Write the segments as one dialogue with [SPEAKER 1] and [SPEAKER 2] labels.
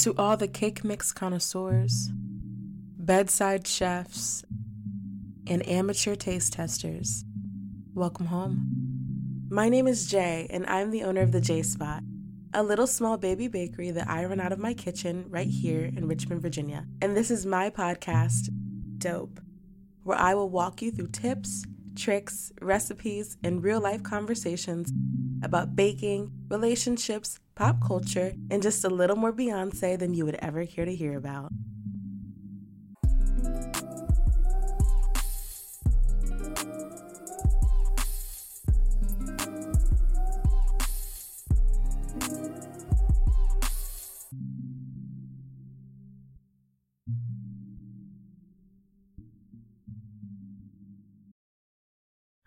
[SPEAKER 1] To all the cake mix connoisseurs, bedside chefs, and amateur taste testers, welcome home. My name is Jay, and I'm the owner of the J Spot, a little small baby bakery that I run out of my kitchen right here in Richmond, Virginia. And this is my podcast, Dope, where I will walk you through tips, tricks, recipes, and real life conversations about baking, relationships, pop culture, and just a little more Beyonce than you would ever care to hear about.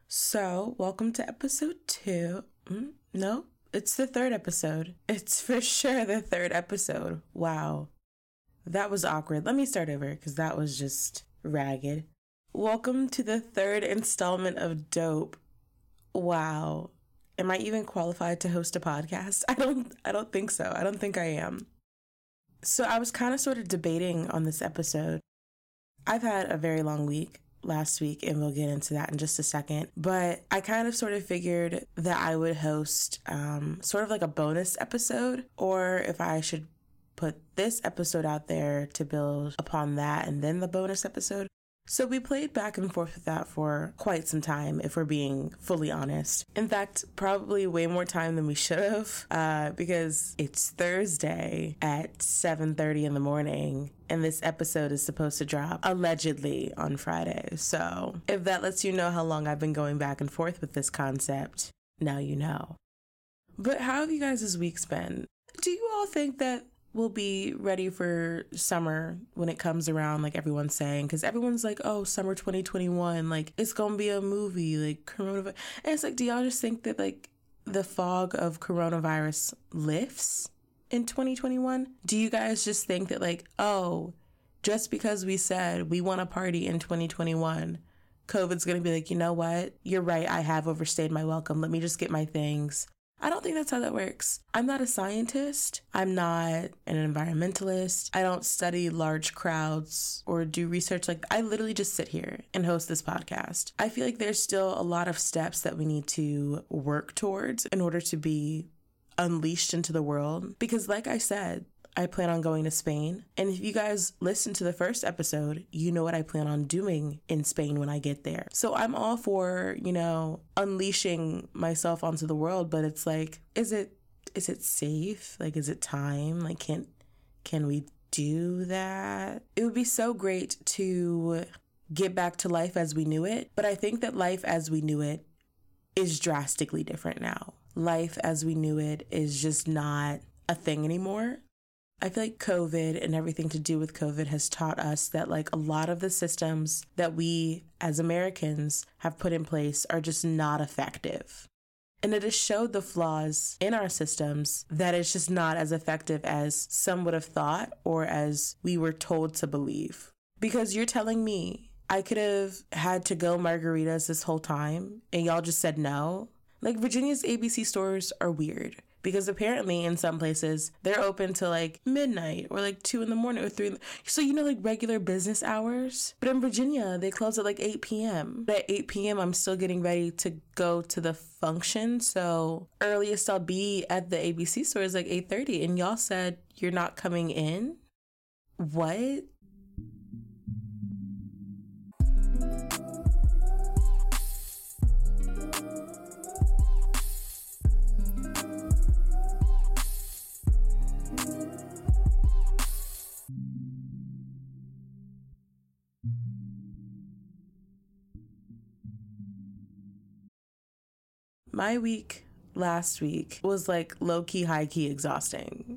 [SPEAKER 1] So, welcome to episode two. Mm, no, it's the third episode. It's for sure the third episode. Wow. That was awkward. Let me start over because that was just ragged. Welcome to the third installment of Dope. Wow. Am I even qualified to host a podcast? I don't I don't think so. I don't think I am. So I was kind of sort of debating on this episode. I've had a very long week last week, and we'll get into that in just a second. But I kind of sort of figured that I would host um, sort of like a bonus episode, or if I should put this episode out there to build upon that and then the bonus episode. So we played back and forth with that for quite some time, if we're being fully honest. In fact, probably way more time than we should have, uh, because it's Thursday at 7:30 in the morning, and this episode is supposed to drop allegedly on Friday. So if that lets you know how long I've been going back and forth with this concept, now you know. But how have you guys' weeks been? Do you all think that we'll be ready for summer when it comes around like everyone's saying because everyone's like oh summer 2021 like it's gonna be a movie like coronavirus and it's like do y'all just think that like the fog of coronavirus lifts in 2021 do you guys just think that like oh just because we said we want to party in 2021 covid's gonna be like you know what? You're right i have overstayed my welcome. Let me just get my things I don't think that's how that works. I'm not a scientist. I'm not an environmentalist. I don't study large crowds or do research like I literally just sit here and host this podcast. I feel like there's still a lot of steps that we need to work towards in order to be unleashed into the world because like I said, I plan on going to Spain. And if you guys listen to the first episode, you know what I plan on doing in Spain when I get there. So I'm all for, you know, unleashing myself onto the world, but it's like, is it is it safe? Like is it time? Like can can we do that? It would be so great to get back to life as we knew it, but I think that life as we knew it is drastically different now. Life as we knew it is just not a thing anymore. I feel like COVID and everything to do with COVID has taught us that, like, a lot of the systems that we as Americans have put in place are just not effective. And it has showed the flaws in our systems that it's just not as effective as some would have thought or as we were told to believe. Because you're telling me I could have had to go margaritas this whole time and y'all just said no. Like, Virginia's ABC stores are weird because apparently in some places they're open till like midnight or like two in the morning or three. So you know like regular business hours, but in Virginia they close at like eight p.m. But at eight p.m. I'm still getting ready to go to the function, so earliest I'll be at the ABC store is like eight thirty, and y'all said you're not coming in. What? My week last week was like low key, high key exhausting.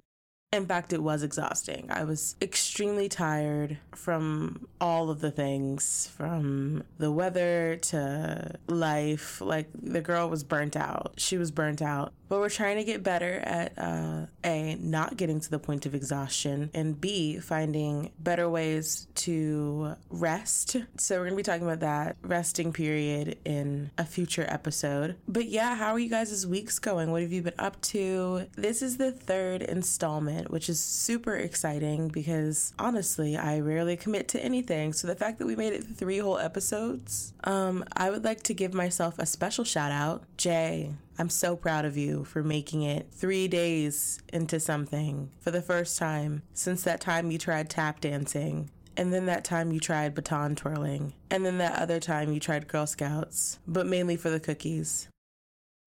[SPEAKER 1] In fact, it was exhausting. I was extremely tired from all of the things, from the weather to life. Like, the girl was burnt out. She was burnt out But we're trying to get better at uh, A, not getting to the point of exhaustion, and B, finding better ways to rest. So we're going to be talking about that resting period in a future episode. But yeah, how are you guys' weeks going? What have you been up to? This is the third installment, which is super exciting because honestly, I rarely commit to anything. So the fact that we made it three whole episodes, um, I would like to give myself a special shout out. Jay, I'm so proud of you for making it three days into something for the first time since that time you tried tap dancing. And then that time you tried baton twirling. And then that other time you tried Girl Scouts, but mainly for the cookies.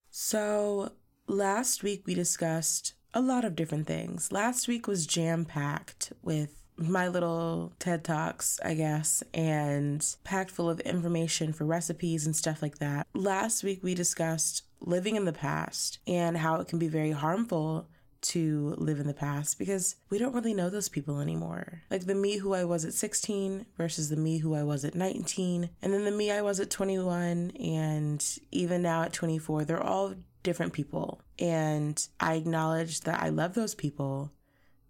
[SPEAKER 1] So, last week we discussed a lot of different things. Last week was jam packed with my little TED Talks, I guess, and packed full of information for recipes and stuff like that. Last week, we discussed living in the past and how it can be very harmful to live in the past because we don't really know those people anymore. Like the me who I was at 16 versus the me who I was at 19, and then the me I was at 21, and even now at 24, they're all different people. And I acknowledge that I love those people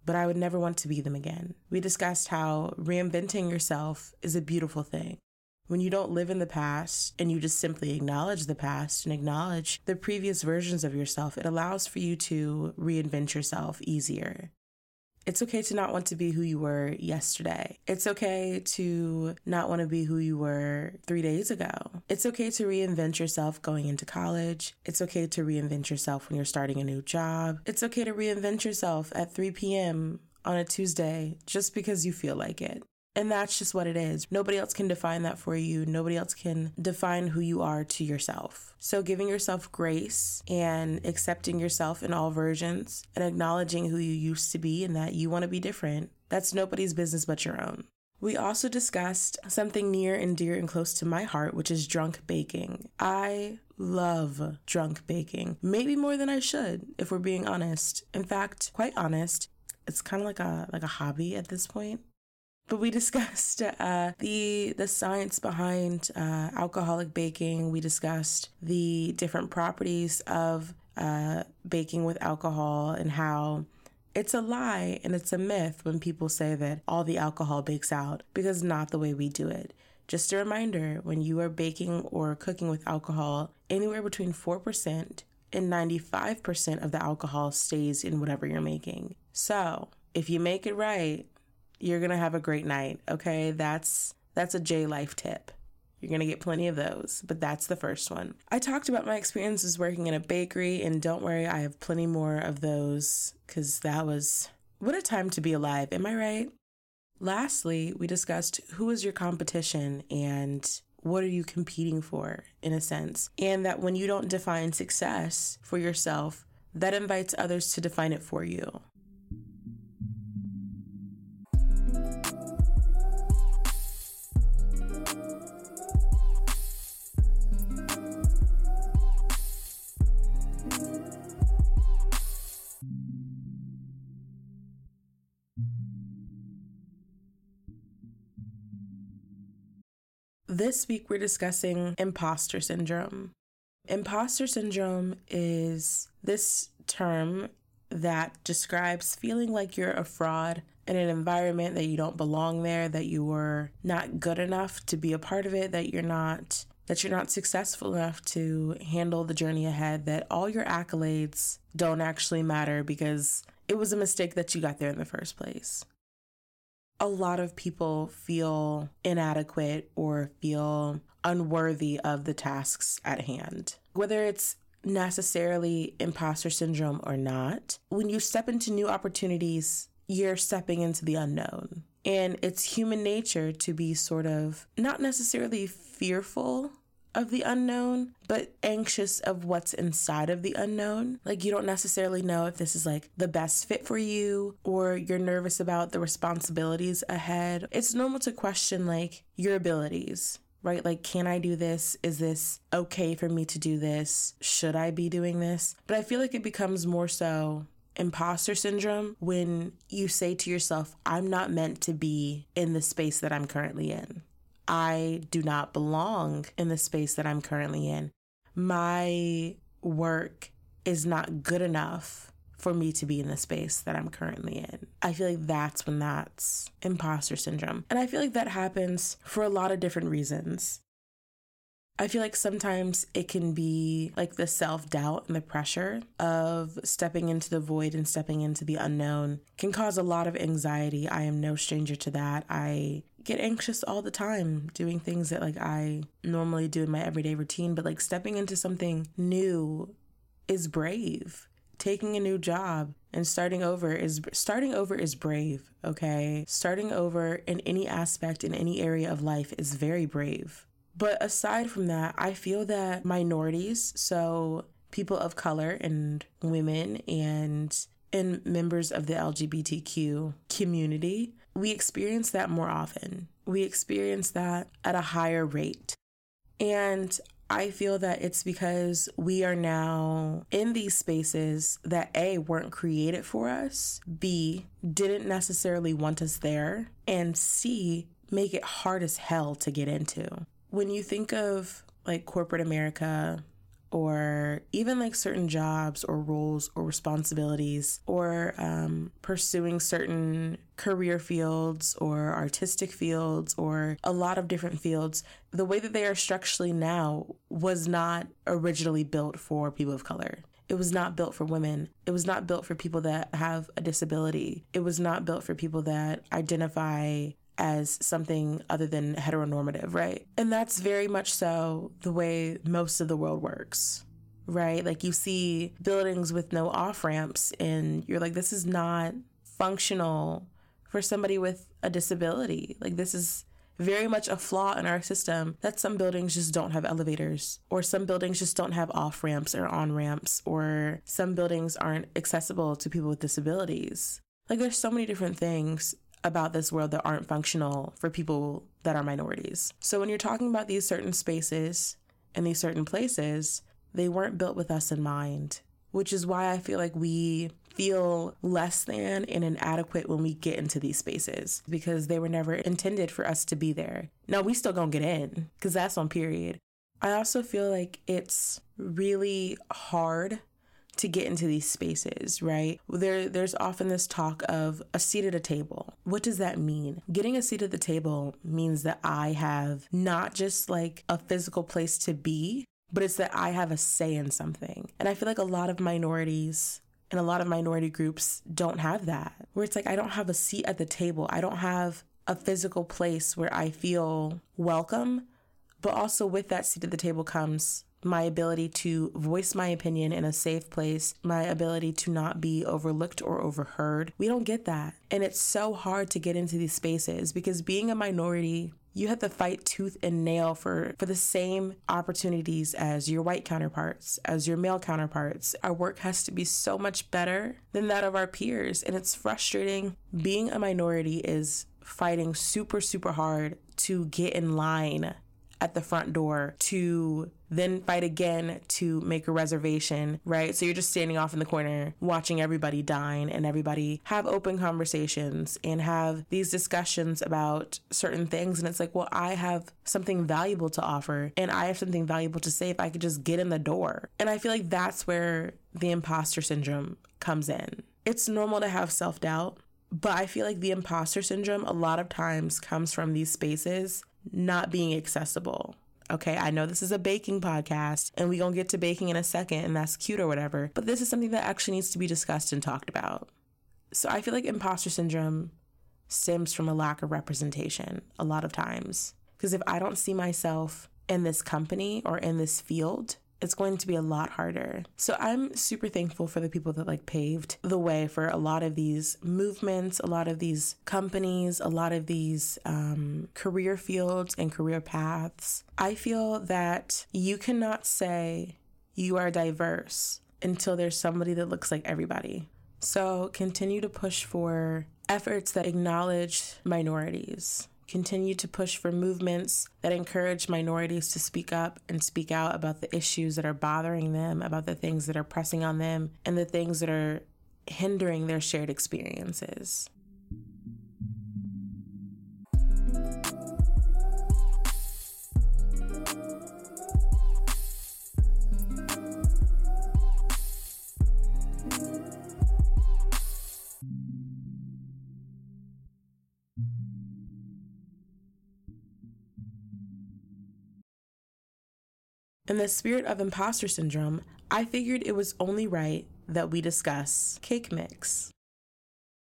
[SPEAKER 1] but I would never want to be them again. We discussed how reinventing yourself is a beautiful thing. When you don't live in the past and you just simply acknowledge the past and acknowledge the previous versions of yourself, it allows for you to reinvent yourself easier. It's okay to not want to be who you were yesterday. It's okay to not want to be who you were three days ago. It's okay to reinvent yourself going into college. It's okay to reinvent yourself when you're starting a new job. It's okay to reinvent yourself at 3 p.m. on a Tuesday just because you feel like it. And that's just what it is. Nobody else can define that for you. Nobody else can define who you are to yourself. So, giving yourself grace and accepting yourself in all versions and acknowledging who you used to be and that you want to be different, that's nobody's business but your own. We also discussed something near and dear and close to my heart, which is drunk baking. I love drunk baking, maybe more than I should, if we're being honest. In fact, quite honest, it's kind of like a like a hobby at this point. But we discussed uh, the the science behind uh, alcoholic baking. We discussed the different properties of uh, baking with alcohol and how it's a lie and it's a myth when people say that all the alcohol bakes out because not the way we do it. Just a reminder when you are baking or cooking with alcohol, anywhere between 4% and 95% of the alcohol stays in whatever you're making. So, if you make it right, you're going to have a great night, okay? That's that's a J life tip. You're going to get plenty of those, but that's the first one. I talked about my experiences working in a bakery and don't worry, I have plenty more of those cuz that was what a time to be alive, am I right? Lastly, we discussed who is your competition and what are you competing for in a sense, and that when you don't define success for yourself, that invites others to define it for you. This week, we're discussing imposter syndrome. Imposter syndrome is this term that describes feeling like you're a fraud in an environment that you don't belong there, that you were not good enough to be a part of it, that you're not that you're not successful enough to handle the journey ahead, that all your accolades don't actually matter because it was a mistake that you got there in the first place a lot of people feel inadequate or feel unworthy of the tasks at hand. Whether it's necessarily imposter syndrome or not, when you step into new opportunities, you're stepping into the unknown. And it's human nature to be sort of not necessarily fearful of the unknown, but anxious of what's inside of the unknown. Like, you don't necessarily know if this is like the best fit for you, or you're nervous about the responsibilities ahead. It's normal to question like your abilities. Right? Like, can I do this? Is this okay for me to do this? Should I be doing this? But I feel like it becomes more so imposter syndrome when you say to yourself, I'm not meant to be in the space that I'm currently in. I do not belong in the space that I'm currently in. My work is not good enough for me to be in the space that I'm currently in. I feel like that's when that's imposter syndrome. And I feel like that happens for a lot of different reasons. I feel like sometimes it can be like the self doubt and the pressure of stepping into the void and stepping into the unknown can cause a lot of anxiety. I am no stranger to that. I get anxious all the time doing things that like I normally do in my everyday routine, but like stepping into something new is brave. Taking a new job and starting over is starting over is brave, okay? Starting over in any aspect in any area of life is very brave. But aside from that, I feel that minorities, so people of color and women and and members of the LGBTQ community, we experience that more often. We experience that at a higher rate. And I feel that it's because we are now in these spaces that A, weren't created for us, B, didn't necessarily want us there, and C, make it hard as hell to get into when you think of like corporate America or even like certain jobs or roles or responsibilities or um, pursuing certain career fields or artistic fields or a lot of different fields, the way that they are structurally now was not originally built for people of color. It was not built for women. It was not built for people that have a disability. It was not built for people that identify as something other than heteronormative, right? And that's very much so the way most of the world works, right? Like you see buildings with no off ramps, and you're like, this is not functional for somebody with a disability. Like, this is very much a flaw in our system that some buildings just don't have elevators, or some buildings just don't have off ramps or on ramps, or some buildings aren't accessible to people with disabilities. Like, there's so many different things about this world that aren't functional for people that are minorities. So when you're talking about these certain spaces and these certain places, they weren't built with us in mind, which is why I feel like we feel less than and inadequate when we get into these spaces because they were never intended for us to be there. Now we still gonna get in because that's on period. I also feel like it's really hard to get into these spaces, right? There there's often this talk of a seat at a table. What does that mean? Getting a seat at the table means that I have not just like a physical place to be, but it's that I have a say in something. And I feel like a lot of minorities and a lot of minority groups don't have that. Where it's like I don't have a seat at the table. I don't have a physical place where I feel welcome, but also with that seat at the table comes my ability to voice my opinion in a safe place, my ability to not be overlooked or overheard. We don't get that. And it's so hard to get into these spaces because being a minority, you have to fight tooth and nail for, for the same opportunities as your white counterparts, as your male counterparts. Our work has to be so much better than that of our peers. And it's frustrating. Being a minority is fighting super, super hard to get in line at the front door to then fight again to make a reservation, right? So you're just standing off in the corner watching everybody dine and everybody have open conversations and have these discussions about certain things. And it's like, well, I have something valuable to offer and I have something valuable to say if I could just get in the door. And I feel like that's where the imposter syndrome comes in. It's normal to have self doubt. But I feel like the imposter syndrome a lot of times comes from these spaces not being accessible Okay, I know this is a baking podcast and we're to get to baking in a second and that's cute or whatever, but this is something that actually needs to be discussed and talked about. So I feel like imposter syndrome stems from a lack of representation a lot of times. Because if I don't see myself in this company or in this field, it's going to be a lot harder. So I'm super thankful for the people that like paved the way for a lot of these movements, a lot of these companies, a lot of these um, career fields and career paths. I feel that you cannot say you are diverse until there's somebody that looks like everybody. So continue to push for efforts that acknowledge minorities continue to push for movements that encourage minorities to speak up and speak out about the issues that are bothering them, about the things that are pressing on them, and the things that are hindering their shared experiences. In the spirit of imposter syndrome, I figured it was only right that we discuss cake mix.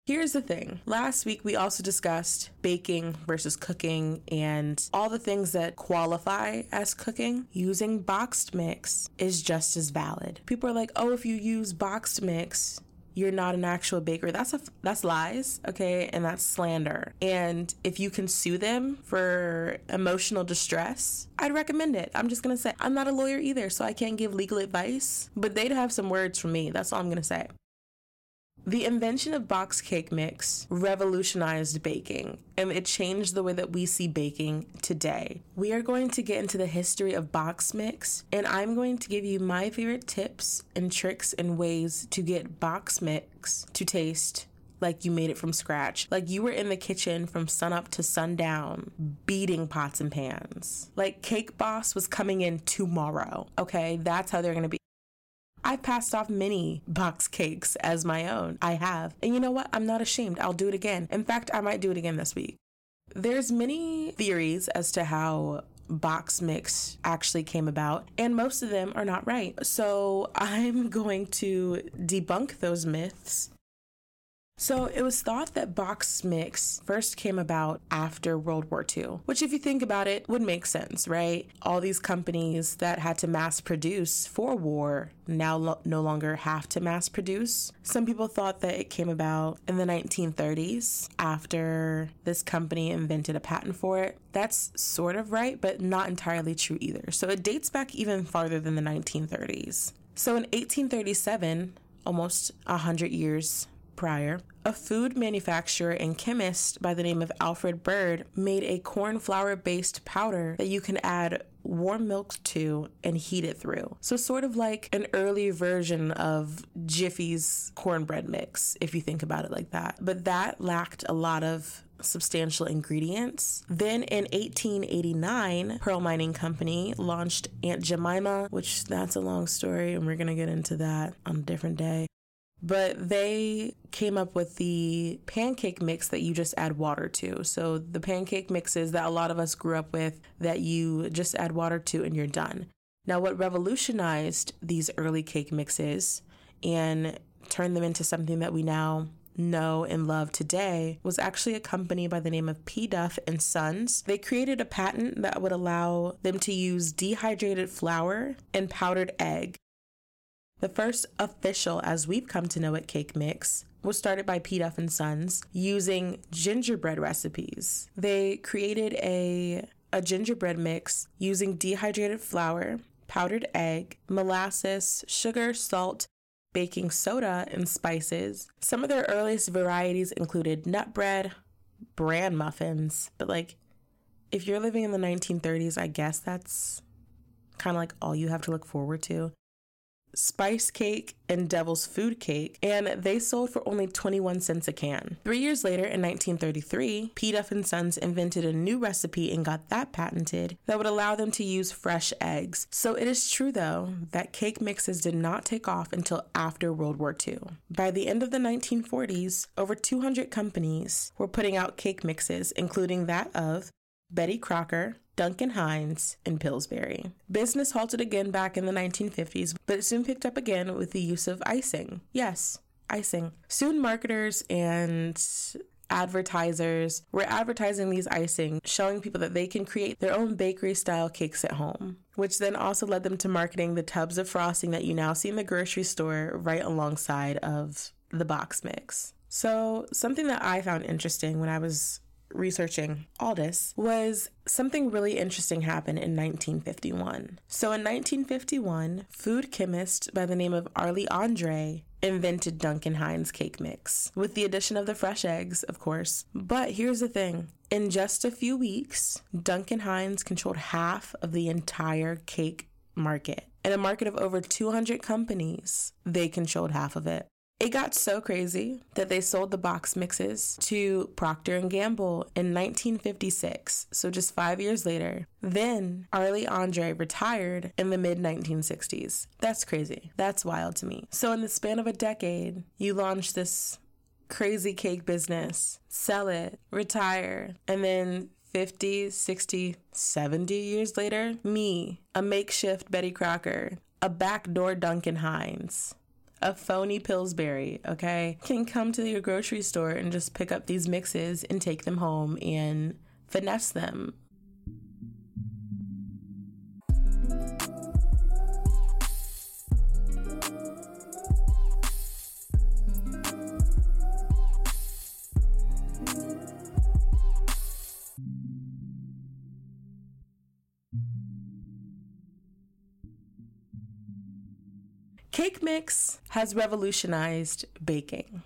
[SPEAKER 1] Here's the thing. Last week, we also discussed baking versus cooking and all the things that qualify as cooking. Using boxed mix is just as valid. People are like, oh, if you use boxed mix, you're not an actual baker. That's a that's lies, okay? And that's slander. And if you can sue them for emotional distress, I'd recommend it. I'm just to say I'm not a lawyer either, so I can't give legal advice, but they'd have some words from me. That's all I'm to say. The invention of box cake mix revolutionized baking and it changed the way that we see baking today. We are going to get into the history of box mix and I'm going to give you my favorite tips and tricks and ways to get box mix to taste like you made it from scratch. Like you were in the kitchen from sunup to sundown, beating pots and pans. Like Cake Boss was coming in tomorrow. Okay, that's how they're gonna be. I've passed off many box cakes as my own. I have. And you know what? I'm not ashamed. I'll do it again. In fact, I might do it again this week. There's many theories as to how box mix actually came about, and most of them are not right. So I'm going to debunk those myths so it was thought that box mix first came about after World War II, which, if you think about it, would make sense, right? All these companies that had to mass produce for war now lo- no longer have to mass produce. Some people thought that it came about in the 1930s after this company invented a patent for it. That's sort of right, but not entirely true either. So it dates back even farther than the 1930s. So in 1837, almost 100 years prior, a food manufacturer and chemist by the name of Alfred Bird made a corn flour based powder that you can add warm milk to and heat it through. So, sort of like an early version of Jiffy's cornbread mix, if you think about it like that. But that lacked a lot of substantial ingredients. Then in 1889, Pearl Milling Company launched Aunt Jemima, which that's a long story and we're going to get into that on a different day but they came up with the pancake mix that you just add water to. So the pancake mixes that a lot of us grew up with that you just add water to and you're done. Now, what revolutionized these early cake mixes and turned them into something that we now know and love today was actually a company by the name of P. Duff and Sons. They created a patent that would allow them to use dehydrated flour and powdered egg the first official, as we've come to know it, cake mix was started by P. Duff and Sons using gingerbread recipes. They created a a gingerbread mix using dehydrated flour, powdered egg, molasses, sugar, salt, baking soda, and spices. Some of their earliest varieties included nut bread, bran muffins, but like if you're living in the 1930s, I guess that's kind of like all you have to look forward to spice cake and devil's food cake, and they sold for only 21 cents a can. Three years later, in 1933, P. Duff and Sons invented a new recipe and got that patented that would allow them to use fresh eggs. So it is true, though, that cake mixes did not take off until after World War II. By the end of the 1940s, over 200 companies were putting out cake mixes, including that of Betty Crocker, Duncan Hines, and Pillsbury. Business halted again back in the 1950s, but it soon picked up again with the use of icing. Yes, icing. Soon marketers and advertisers were advertising these icing, showing people that they can create their own bakery style cakes at home, which then also led them to marketing the tubs of frosting that you now see in the grocery store right alongside of the box mix. So, something that I found interesting when I was researching Aldous was something really interesting happened in 1951. So in 1951, food chemist by the name of Arlie Andre invented Duncan Hines cake mix with the addition of the fresh eggs, of course. But here's the thing. In just a few weeks, Duncan Hines controlled half of the entire cake market. In a market of over 200 companies, they controlled half of it. It got so crazy that they sold the box mixes to Procter and Gamble in 1956, so just 5 years later. Then Arlie Andre retired in the mid 1960s. That's crazy. That's wild to me. So in the span of a decade, you launched this crazy cake business, sell it, retire, and then 50, 60, 70 years later, me, a makeshift Betty Crocker, a backdoor Duncan Hines, a phony Pillsbury, okay, can come to your grocery store and just pick up these mixes and take them home and finesse them Cake mix has revolutionized baking.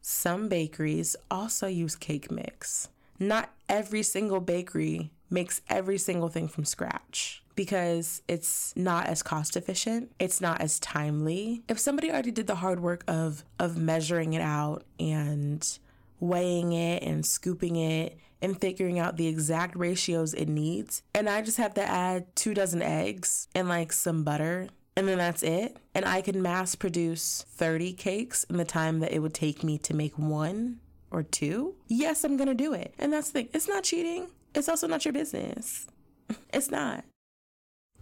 [SPEAKER 1] Some bakeries also use cake mix. Not every single bakery makes every single thing from scratch because it's not as cost efficient, it's not as timely. If somebody already did the hard work of of measuring it out and weighing it and scooping it and figuring out the exact ratios it needs, and I just have to add two dozen eggs and like some butter and then that's it. And I can mass produce 30 cakes in the time that it would take me to make one or two. Yes, I'm gonna do it. And that's the thing, it's not cheating, it's also not your business. It's not.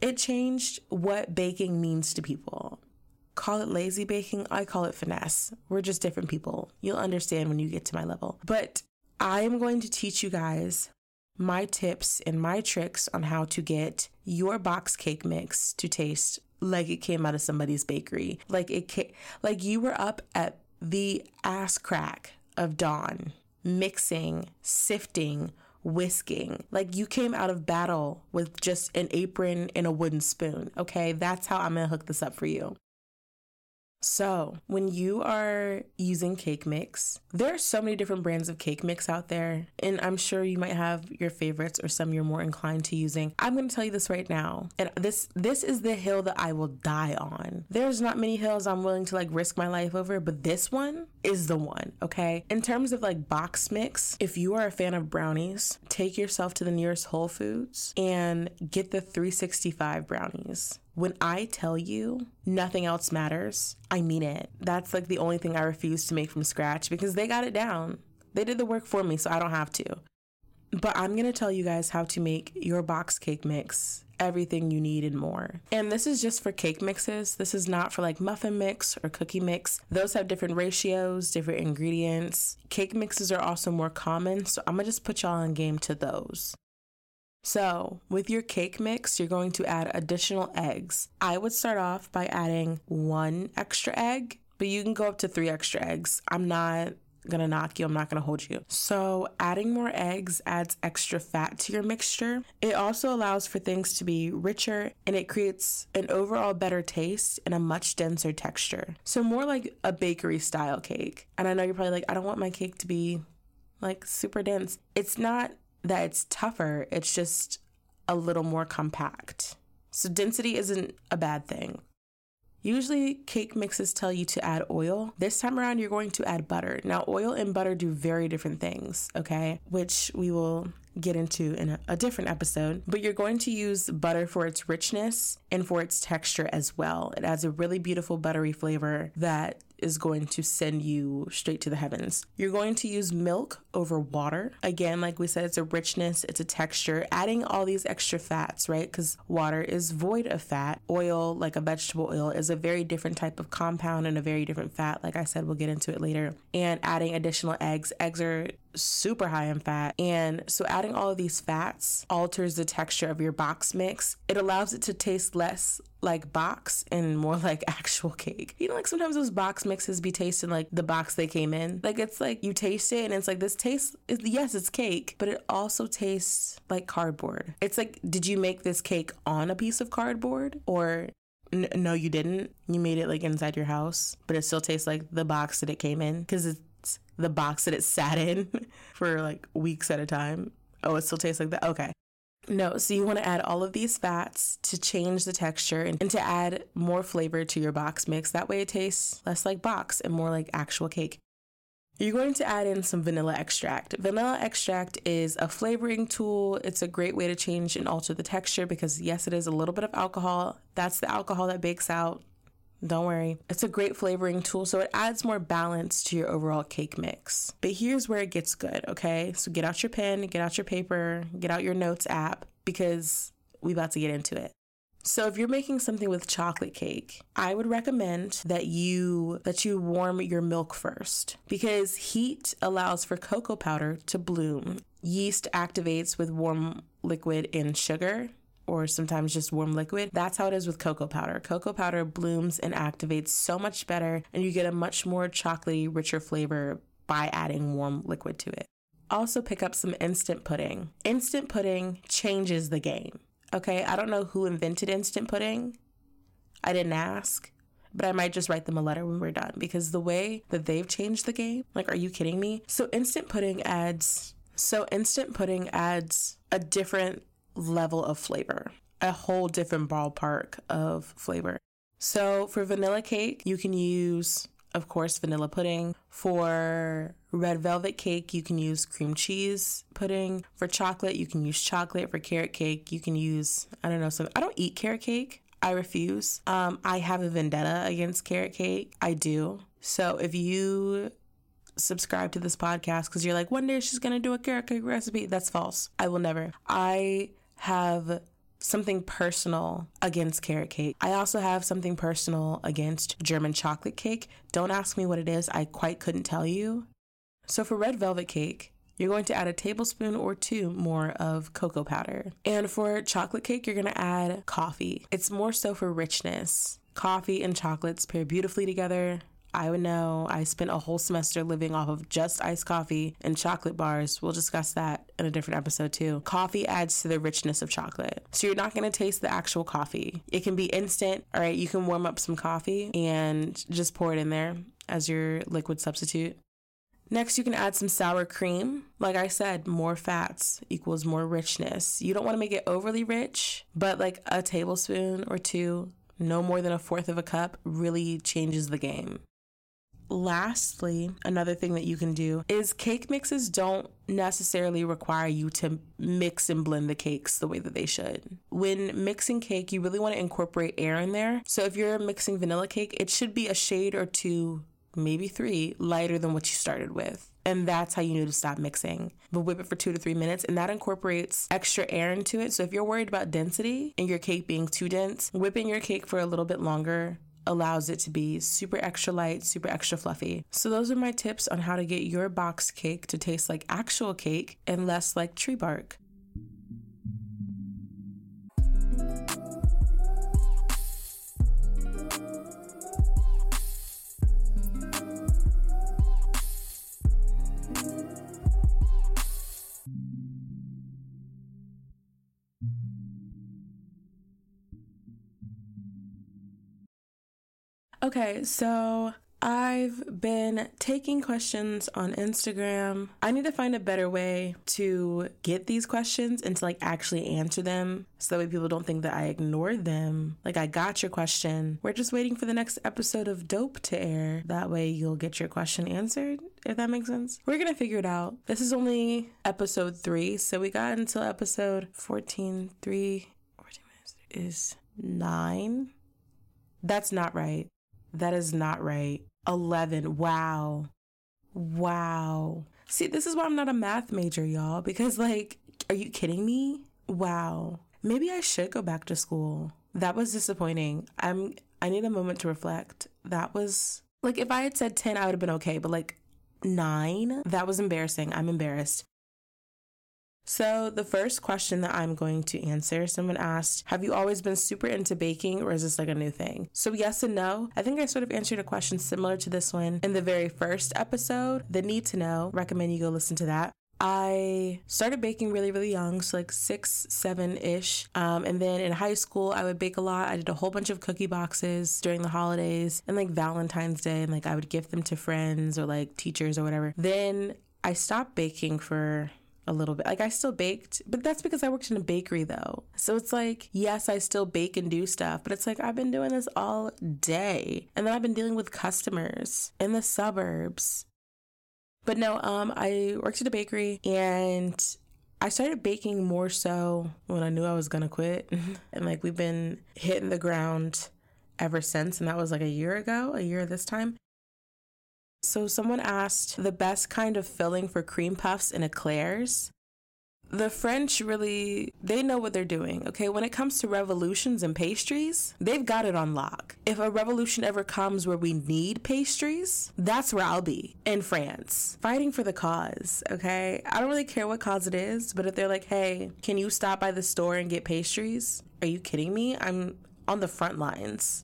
[SPEAKER 1] It changed what baking means to people. Call it lazy baking, I call it finesse. We're just different people. You'll understand when you get to my level. But I am going to teach you guys my tips and my tricks on how to get your box cake mix to taste like it came out of somebody's bakery. Like it ca- like you were up at the ass crack of dawn, mixing, sifting, whisking. Like you came out of battle with just an apron and a wooden spoon. Okay, that's how I'm gonna hook this up for you. So, when you are using cake mix, there are so many different brands of cake mix out there, and I'm sure you might have your favorites or some you're more inclined to using. I'm going to tell you this right now. And this this is the hill that I will die on. There's not many hills I'm willing to like risk my life over, but this one is the one, okay? In terms of like box mix, if you are a fan of brownies, take yourself to the nearest Whole Foods and get the 365 brownies. When I tell you nothing else matters, I mean it. That's like the only thing I refuse to make from scratch because they got it down. They did the work for me, so I don't have to. But I'm gonna tell you guys how to make your box cake mix everything you need and more. And this is just for cake mixes. This is not for like muffin mix or cookie mix. Those have different ratios, different ingredients. Cake mixes are also more common, so I'm gonna just put y'all on game to those. So, with your cake mix, you're going to add additional eggs. I would start off by adding one extra egg, but you can go up to three extra eggs. I'm not gonna knock you, I'm not gonna hold you. So, adding more eggs adds extra fat to your mixture. It also allows for things to be richer and it creates an overall better taste and a much denser texture. So, more like a bakery style cake. And I know you're probably like, I don't want my cake to be like super dense. It's not that it's tougher, it's just a little more compact. So, density isn't a bad thing. Usually, cake mixes tell you to add oil. This time around, you're going to add butter. Now, oil and butter do very different things, okay? Which we will get into in a, a, different episode. But you're going to use butter for its richness and for its texture as well. It adds a really beautiful buttery flavor that is going to send you straight to the heavens. You're going to use milk over water. Again, like we said, it's a richness, it's a texture, adding all these extra fats, right? Because water is void of fat. Oil, like a vegetable oil, is a very different type of compound and a very different fat. Like I said, we'll get into it later. And adding additional eggs. Eggs are super high in fat. And so adding all of these fats alters the texture of your box mix. It allows it to taste less like box and more like actual cake. You know, like sometimes those box mixes be tasting like the box they came in. Like it's like you taste it and it's like this tastes, yes, it's cake, but it also tastes like cardboard. It's like, did you make this cake on a piece of cardboard or no, you didn't. You made it like inside your house, but it still tastes like the box that it came in because it's the box that it sat in for like weeks at a time. Oh, it still tastes like that. Okay. No, so you want to add all of these fats to change the texture and, to add more flavor to your box mix. That way it tastes less like box and more like actual cake. You're going to add in some vanilla extract. Vanilla extract is a flavoring tool. It's a great way to change and alter the texture because, yes, it is a little bit of alcohol. That's the alcohol that bakes out Don't worry. It's a great flavoring tool, so it adds more balance to your overall cake mix. But here's where it gets good, okay? So get out your pen, get out your paper, get out your notes app because we about to get into it. So if you're making something with chocolate cake, I would recommend that you that you warm your milk first because heat allows for cocoa powder to bloom. Yeast activates with warm liquid and sugar or sometimes just warm liquid. That's how it is with cocoa powder. Cocoa powder blooms and activates so much better and you get a much more chocolatey, richer flavor by adding warm liquid to it. Also pick up some instant pudding. Instant pudding changes the game. Okay, I don't know who invented instant pudding. I didn't ask, but I might just write them a letter when we're done because the way that they've changed the game, like, are you kidding me? So, instant pudding adds, so instant pudding adds a different level of flavor, a whole different ballpark of flavor. So, for vanilla cake, you can use of course, vanilla pudding. For red velvet cake, you can use cream cheese pudding. For chocolate, you can use chocolate. For carrot cake, you can use, I don't know, so I don't eat carrot cake. I refuse. Um, I have a vendetta against carrot cake. I do. So if you subscribe to this podcast because you're like, one day she's going to do a carrot cake recipe, that's false. I will never. I have something personal against carrot cake. I also have something personal against German chocolate cake. Don't ask me what it is, I quite couldn't tell you. So for red velvet cake, you're going to add a tablespoon or two more of cocoa powder. And for chocolate cake, you're going to add coffee. It's more so for richness. Coffee and chocolates pair beautifully together. I would know. I spent a whole semester living off of just iced coffee and chocolate bars. We'll discuss that in a different episode too. Coffee adds to the richness of chocolate. So you're not going to taste the actual coffee. It can be instant. All right, you can warm up some coffee and just pour it in there as your liquid substitute. Next, you can add some sour cream. Like I said, more fats equals more richness. You don't want to make it overly rich, but like a tablespoon or two, no more than a fourth of a cup, really changes the game. Lastly, another thing that you can do is cake mixes don't necessarily require you to mix and blend the cakes the way that they should. When mixing cake, you really want to incorporate air in there. So if you're mixing vanilla cake, it should be a shade or two, maybe three, lighter than what you started with. And that's how you need to stop mixing. But whip it for two to three minutes, and that incorporates extra air into it. So if you're worried about density and your cake being too dense, whipping your cake for a little bit longer allows it to be super extra light, super extra fluffy. So, those are my tips on how to get your box cake to taste like actual cake and less like tree bark. Okay, so I've been taking questions on Instagram. I need to find a better way to get these questions and to like actually answer them so that way people don't think that I ignored them. Like, I got your question. We're just waiting for the next episode of Dope to air. That way you'll get your question answered, if that makes sense. We're gonna figure it out. This is only episode three, so we got until episode 14. Three, 14 minutes is nine. That's not right. That is not right. 11. Wow. Wow. See, this is why I'm not a math major, y'all, because, like, are you kidding me? Wow. Maybe I should go back to school. That was disappointing. I'm I need a moment to reflect. That was like if I had said 10, I would have been okay, but like 9, that was embarrassing. I'm embarrassed. So, the first question that I'm going to answer someone asked, Have you always been super into baking or is this like a new thing? So, yes and no. I think I sort of answered a question similar to this one in the very first episode. The need to know, recommend you go listen to that. I started baking really, really young, so like six, seven ish. Um, and then in high school, I would bake a lot. I did a whole bunch of cookie boxes during the holidays and like Valentine's Day, and like I would gift them to friends or like teachers or whatever. Then I stopped baking for a little bit. Like I still baked, but that's because I worked in a bakery though. So it's like, yes, I still bake and do stuff, but it's like I've been doing this all day. And then I've been dealing with customers in the suburbs. But no, um I worked at a bakery and I started baking more so when I knew I was gonna quit. and like we've been hitting the ground ever since, and that was like a year ago, a year this time. So, someone asked the best kind of filling for cream puffs and eclairs the French really they know what they're doing. Okay, when it comes to revolutions and pastries, they've got it on lock. If a revolution ever comes where we need pastries, that's where I'll be in France, fighting for the cause. Okay, I don't really care what cause it is, but if they're like, "Hey, can you stop by the store and get pastries?" Are you kidding me? I'm on the front lines.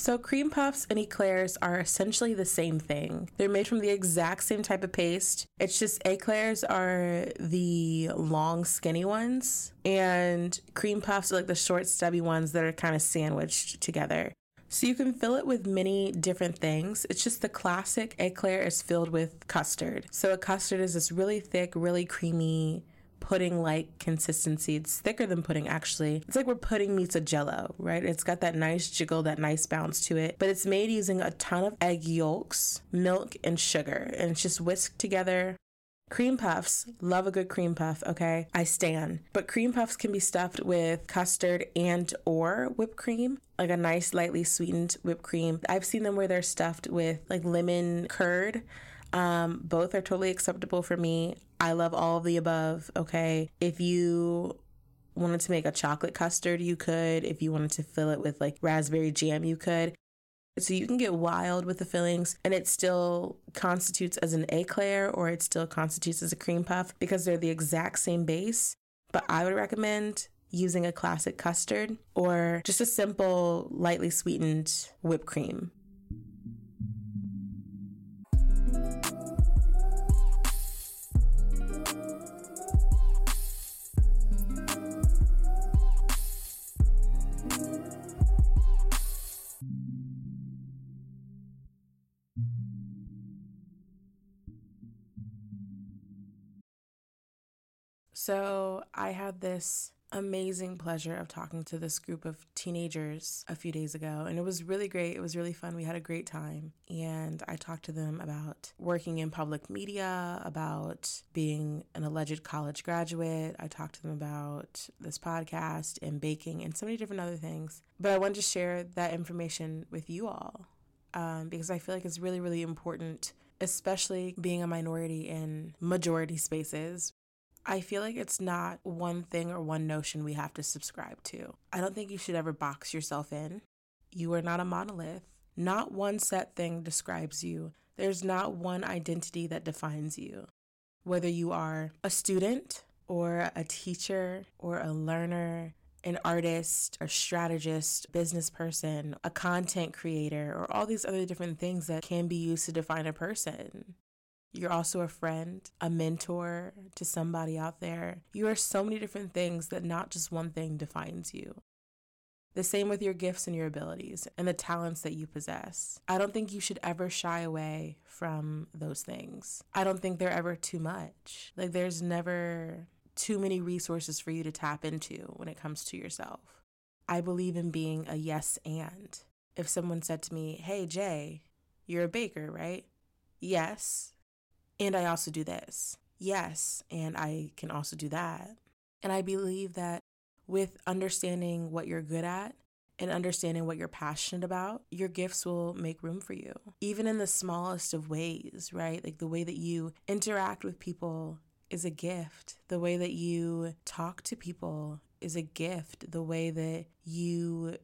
[SPEAKER 1] So, cream puffs and eclairs are essentially the same thing. They're made from the exact same type of paste. It's just eclairs are the long, skinny ones, and cream puffs are like the short, stubby ones that are kind of sandwiched together. So you can fill it with many different things. It's just the classic eclair is filled with custard. So a custard is this really thick, really creamy pudding like consistency. It's thicker than pudding, actually. It's like we're pudding meets a jello, right? It's got that nice jiggle, that nice bounce to it, but it's made using a ton of egg yolks, milk, and sugar, and it's just whisked together. Cream puffs, love a good cream puff, okay? I stand. But cream puffs can be stuffed with custard and or whipped cream, like a nice lightly sweetened whipped cream. I've seen them where they're stuffed with like lemon curd um, both are totally acceptable for me. I love all of the above. Okay. If you wanted to make a chocolate custard, you could. If you wanted to fill it with like raspberry jam, you could. So you can get wild with the fillings and it still constitutes as an eclair or it still constitutes as a cream puff because they're the exact same base. But I would recommend using a classic custard or just a simple, lightly sweetened whipped cream. So I had this amazing pleasure of talking to this group of teenagers a few days ago and it was really great. It was really fun. We had a great time. And i talked to them about working in public media about being an alleged college graduate. I talked to them about this podcast and baking and so many different other things. But i wanted to share that information with you all um, because i feel like it's really really important especially being a minority in majority spaces I feel like it's not one thing or one notion we have to subscribe to. I don't think you should ever box yourself in. You are not a monolith. Not one set thing describes you. There's not one identity that defines you. Whether you are a student or a teacher or a learner, an artist, a strategist, business person, a content creator, or all these other different things that can be used to define a person. You're also a friend, a mentor to somebody out there. You are so many different things that not just one thing defines you. The same with your gifts and your abilities and the talents that you possess. I don't think you should ever shy away from those things. I don't think they're ever too much. Like, there's never too many resources for you to tap into when it comes to yourself. I believe in being a yes and. If someone said to me, Hey, Jay, you're a baker, right? Yes. And I also do this. Yes. And I can also do that. And I believe that with understanding what you're good at and understanding what you're passionate about, your gifts will make room for you, even in the smallest of ways, right? Like the way that you interact with people is a gift. The way that you talk to people is a gift. The way that you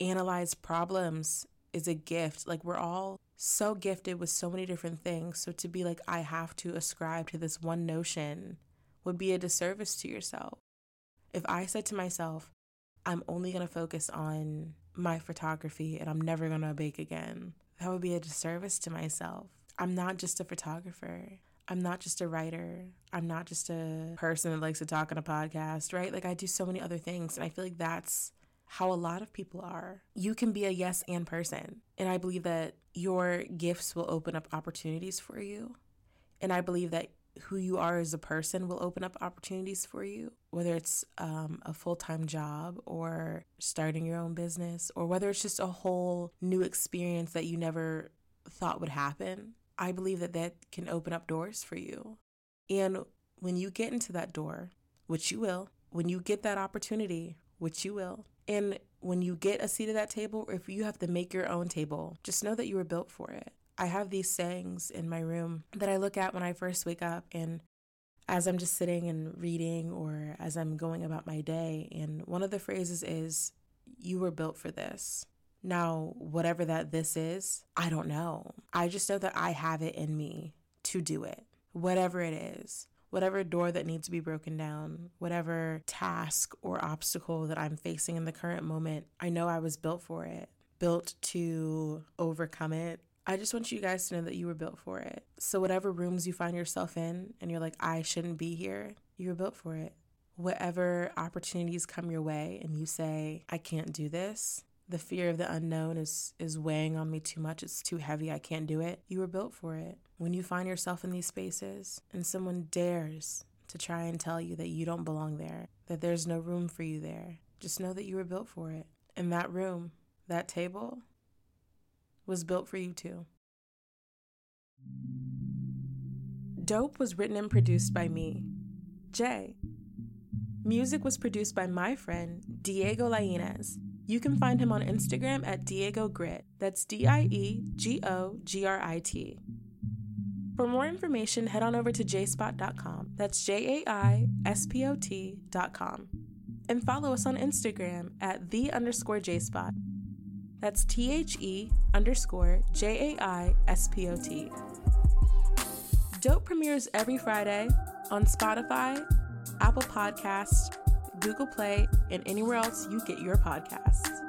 [SPEAKER 1] analyze problems is a gift. Like we're all so gifted with so many different things. So to be like, I have to ascribe to this one notion would be a disservice to yourself. If I said to myself, I'm only going to focus on my photography and I'm never going to bake again, that would be a disservice to myself. I'm not just a photographer. I'm not just a writer. I'm not just a person that likes to talk on a podcast, right? Like I do so many other things. And I feel like that's how a lot of people are. You can be a yes and person. And I believe that your gifts will open up opportunities for you. And I believe that who you are as a person will open up opportunities for you, whether it's um, a full time job or starting your own business, or whether it's just a whole new experience that you never thought would happen. I believe that that can open up doors for you. And when you get into that door, which you will, when you get that opportunity, which you will, and when you get a seat at that table, or if you have to make your own table, just know that you were built for it. I have these sayings in my room that I look at when I first wake up, and as I'm just sitting and reading, or as I'm going about my day. And one of the phrases is, You were built for this. Now, whatever that this is, I don't know. I just know that I have it in me to do it, whatever it is whatever door that needs to be broken down, whatever task or obstacle that I'm facing in the current moment, I know I was built for it, built to overcome it. I just want you guys to know that you were built for it. So, whatever rooms you find yourself in and you're like, I shouldn't be here, you were built for it. Whatever opportunities come your way and you say, I can't do this, the fear of the unknown is is weighing on me too much it's too heavy i can't do it you were built for it when you find yourself in these spaces and someone dares to try and tell you that you don't belong there that there's no room for you there just know that you were built for it and that room that table was built for you too dope was written and produced by me jay music was produced by my friend diego lainez you can find him on Instagram at Diego Grit. That's D I E G O G R I T. For more information, head on over to jaispot.com. That's J A I S P O T.com. And follow us on Instagram at the underscore jaispot. That's T H E underscore J A I S P O T. Dope premieres every Friday on Spotify, Apple Podcasts, Google Play, and anywhere else you get your podcasts.